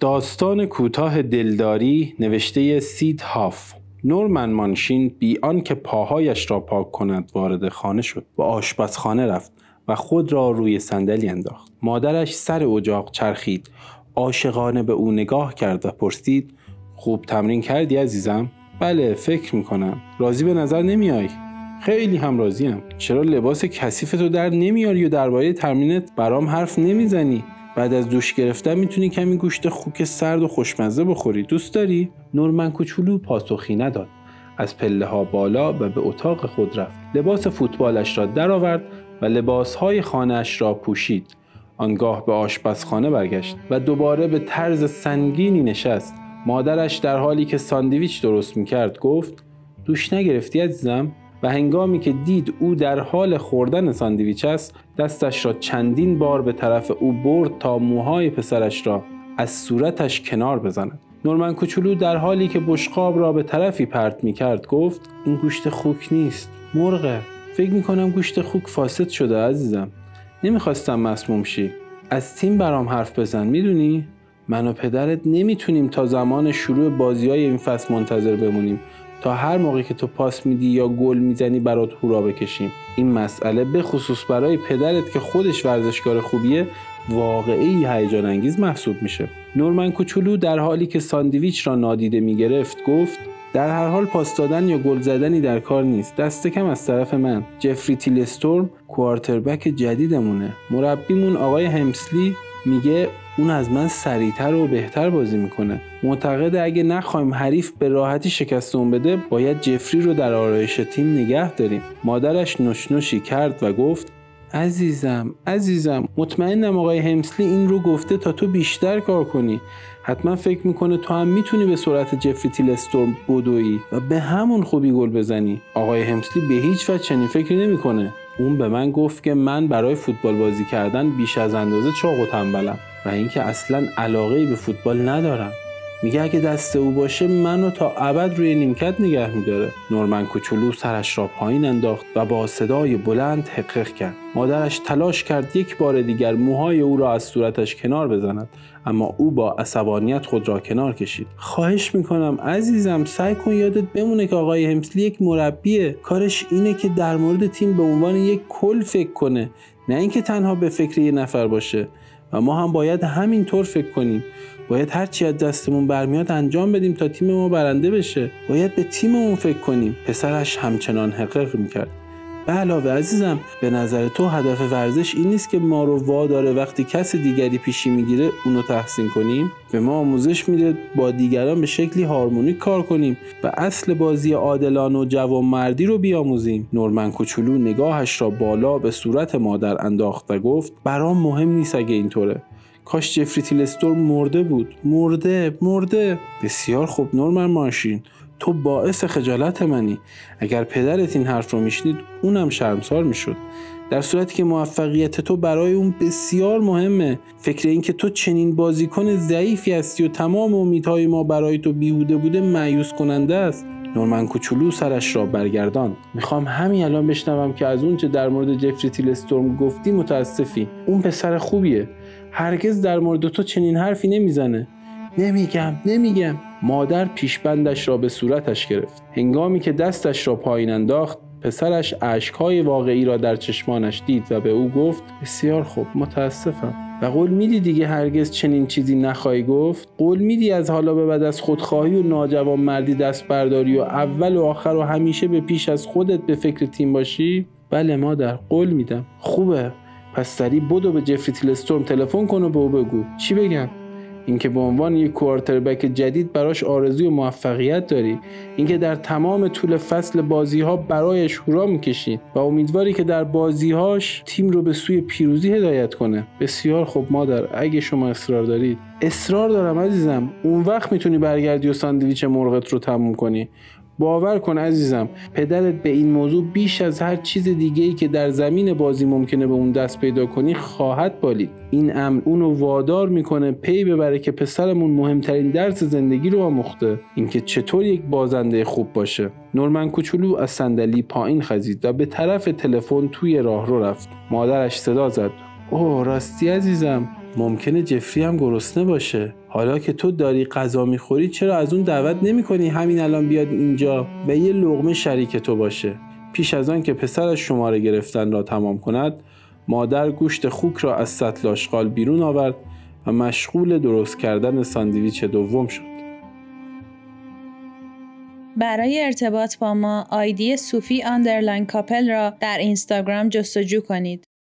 داستان کوتاه دلداری نوشته سید هاف. نورمن مانشین بی آنکه پاهایش را پاک کند وارد خانه شد و آشپزخانه رفت و خود را روی صندلی انداخت. مادرش سر اجاق چرخید. عاشقانه به او نگاه کرد و پرسید خوب تمرین کردی عزیزم؟ بله فکر می‌کنم. راضی به نظر نمیای خیلی هم راضیم چرا لباس کثیف تو در نمیاری و درباره تمرینت برام حرف نمی‌زنی؟ بعد از دوش گرفتن می‌تونی کمی گوشت خوک سرد و خوشمزه بخوری. دوست داری؟ نورمن کوچولو پاسخی نداد. از پله ها بالا و به اتاق خود رفت. لباس فوتبالش را درآورد و لباسهای خانهاش را پوشید. آنگاه به آشپزخانه برگشت و دوباره به طرز سنگینی نشست. مادرش در حالی که ساندویچ درست می‌کرد گفت دوش نگرفتی عزیزم؟ و هنگامی که دید او در حال خوردن ساندویچ است دستش را چندین بار به طرف او برد تا موهای پسرش را از صورتش کنار بزند. نورمن کوچولو در حالی که بشقاب را به طرفی پرت می کرد گفت این گوشت خوک نیست مرغه. فکر می کنم گوشت خوک فاسد شده عزیزم. نمی‌خواستم مسموم شی. از تیم برام حرف بزن می‌دونی؟ من و پدرت نمی‌تونیم تا زمان شروع بازی های این فصل منتظر بمونیم. تا هر موقع که تو پاس میدی یا گل می‌زنی برات هورا بکشیم. این مسئله به خصوص برای پدرت که خودش ورزشکار خوبیه واقعی هیجان انگیز محسوب میشه. نورمن کوچولو در حالی که ساندویچ را نادیده می‌گرفت گفت در هر حال پاس دادن یا گل زدنی در کار نیست. دست کم از طرف من. جفری تیلستورم کوارتربک جدیدمونه. مربیمون آقای همسلی میگه اون از من سریعتر و بهتر بازی می‌کنه. معتقده اگه نخوایم حریف به راحتی شکستون بده باید جفری رو در آرایش تیم نگه داریم. مادرش نشنشی کرد و گفت عزیزم عزیزم مطمئنم آقای همسلی این رو گفته تا تو بیشتر کار کنی. حتما فکر می‌کنه تو هم می‌تونی به سرعت جفری تیلستورم بدوی و به همون خوبی گل بزنی. آقای همسلی به هیچ وجه چنین فکری نمی‌کنه. اون به من گفت که من برای فوتبال بازی کردن بیش از اندازه چاق و تنبلم و اینکه اصلا علاقه به فوتبال ندارم. میگه اگه دست او باشه منو تا ابد روی نیمکت نگه میداره. نورمن کوچولو سرش را پایین انداخت و با صدای بلند حقق کرد. مادرش تلاش کرد یک بار دیگر موهای او را از صورتش کنار بزند اما او با عصبانیت خود را کنار کشید. خواهش می‌کنم عزیزم سعی کن یادت بمونه که آقای همسلی یک مربیه. کارش اینه که در مورد تیم به عنوان یک کل فکر کنه نه اینکه تنها به فکر یه نفر باشه. و ما هم باید همینطور فکر کنیم. باید هر چی از دستمون برمیاد انجام بدیم تا تیم ما برنده بشه. باید به تیممون فکر کنیم. پسرش همچنان حقق می‌کرد. به علاوه عزیزم به نظر تو هدف ورزش این نیست که ما رو واداره وقتی کس دیگری پیشی می‌گیره اونو تحسین کنیم؟ به ما آموزش میده با دیگران به شکلی هارمونیک کار کنیم و اصل بازی عادلان و جوانمردی رو بیاموزیم. نورمن کوچولو نگاهش را بالا به صورت مادر انداخت و گفت برام مهم نیست اگه اینطوره. کاش جفری تیلستور مرده بود. مرده مرده. بسیار خوب نورمن ماشین. تو باعث خجالت منی. اگر پدرت این حرف رو میشنید اونم شرمسار می‌شد. در صورتی که موفقیت تو برای اون بسیار مهمه. فکر این که تو چنین بازیکن ضعیفی هستی و تمام امیدهای ما برای تو بیهوده بوده معیوس کننده است. نورمن کوچولو سرش را برگردان می‌خوام همین الان بشنوم که از اونچه در مورد جفری تیلستورم گفتی متاسفی. اون پسر خوبیه. هرگز در مورد تو چنین حرفی نمی‌زنه. نمیگم نمیگم. مادر پیشبندش را به صورتش گرفت. هنگامی که دستش را پایین انداخت پسرش اشکهای واقعی را در چشمانش دید و به او گفت بسیار خوب متاسفم. و قول میدی دیگه هرگز چنین چیزی نخواهی گفت؟ قول میدی از حالا به بعد از خودخواهی و ناجوان مردی دست برداری و اول و آخر و همیشه به پیش از خودت به فکر تیم باشی؟ بله مادر قول میدم. خوبه. پس سریع بدو به جفری تیلستورم تلفن کن و به او بگو. چی بگم؟ اینکه به عنوان یک کوارتربک جدید براش آرزوی و موفقیت داری اینکه در تمام طول فصل بازی ها برایش هورا می‌کشی و امیدواری که در بازیهاش تیم رو به سوی پیروزی هدایت کنه. بسیار خوب مادر اگه شما اصرار دارید. اصرار دارم عزیزم. اون وقت می‌تونی برگردی و ساندویچ مرغت رو تموم کنی. باور کن عزیزم پدرت به این موضوع بیش از هر چیز دیگه ای که در زمین بازی ممکنه به اون دست پیدا کنی خواهد بالید. این امر اونو وادار می‌کنه پی ببره که پسرمون مهمترین درس زندگی رو آموخته. اینکه چطور یک بازنده خوب باشه. نورمن کوچولو از صندلی پایین خزید و به طرف تلفن توی راه رو رفت. مادرش صدا زد. اوه راستی عزیزم. ممکنه جفری هم گرسنه باشه. حالا که تو داری غذا می‌خوری چرا از اون دعوت نمی کنی همین الان بیاد اینجا و یه لغمه شریک تو باشه؟ پیش از آن که پسرش شماره گرفتن را تمام کند مادر گوشت خوک را از سطل آشغال بیرون آورد و مشغول درست کردن ساندویچ دوم شد. برای ارتباط با ما آیدی صوفی underline کاپل را در اینستاگرام جستجو کنید.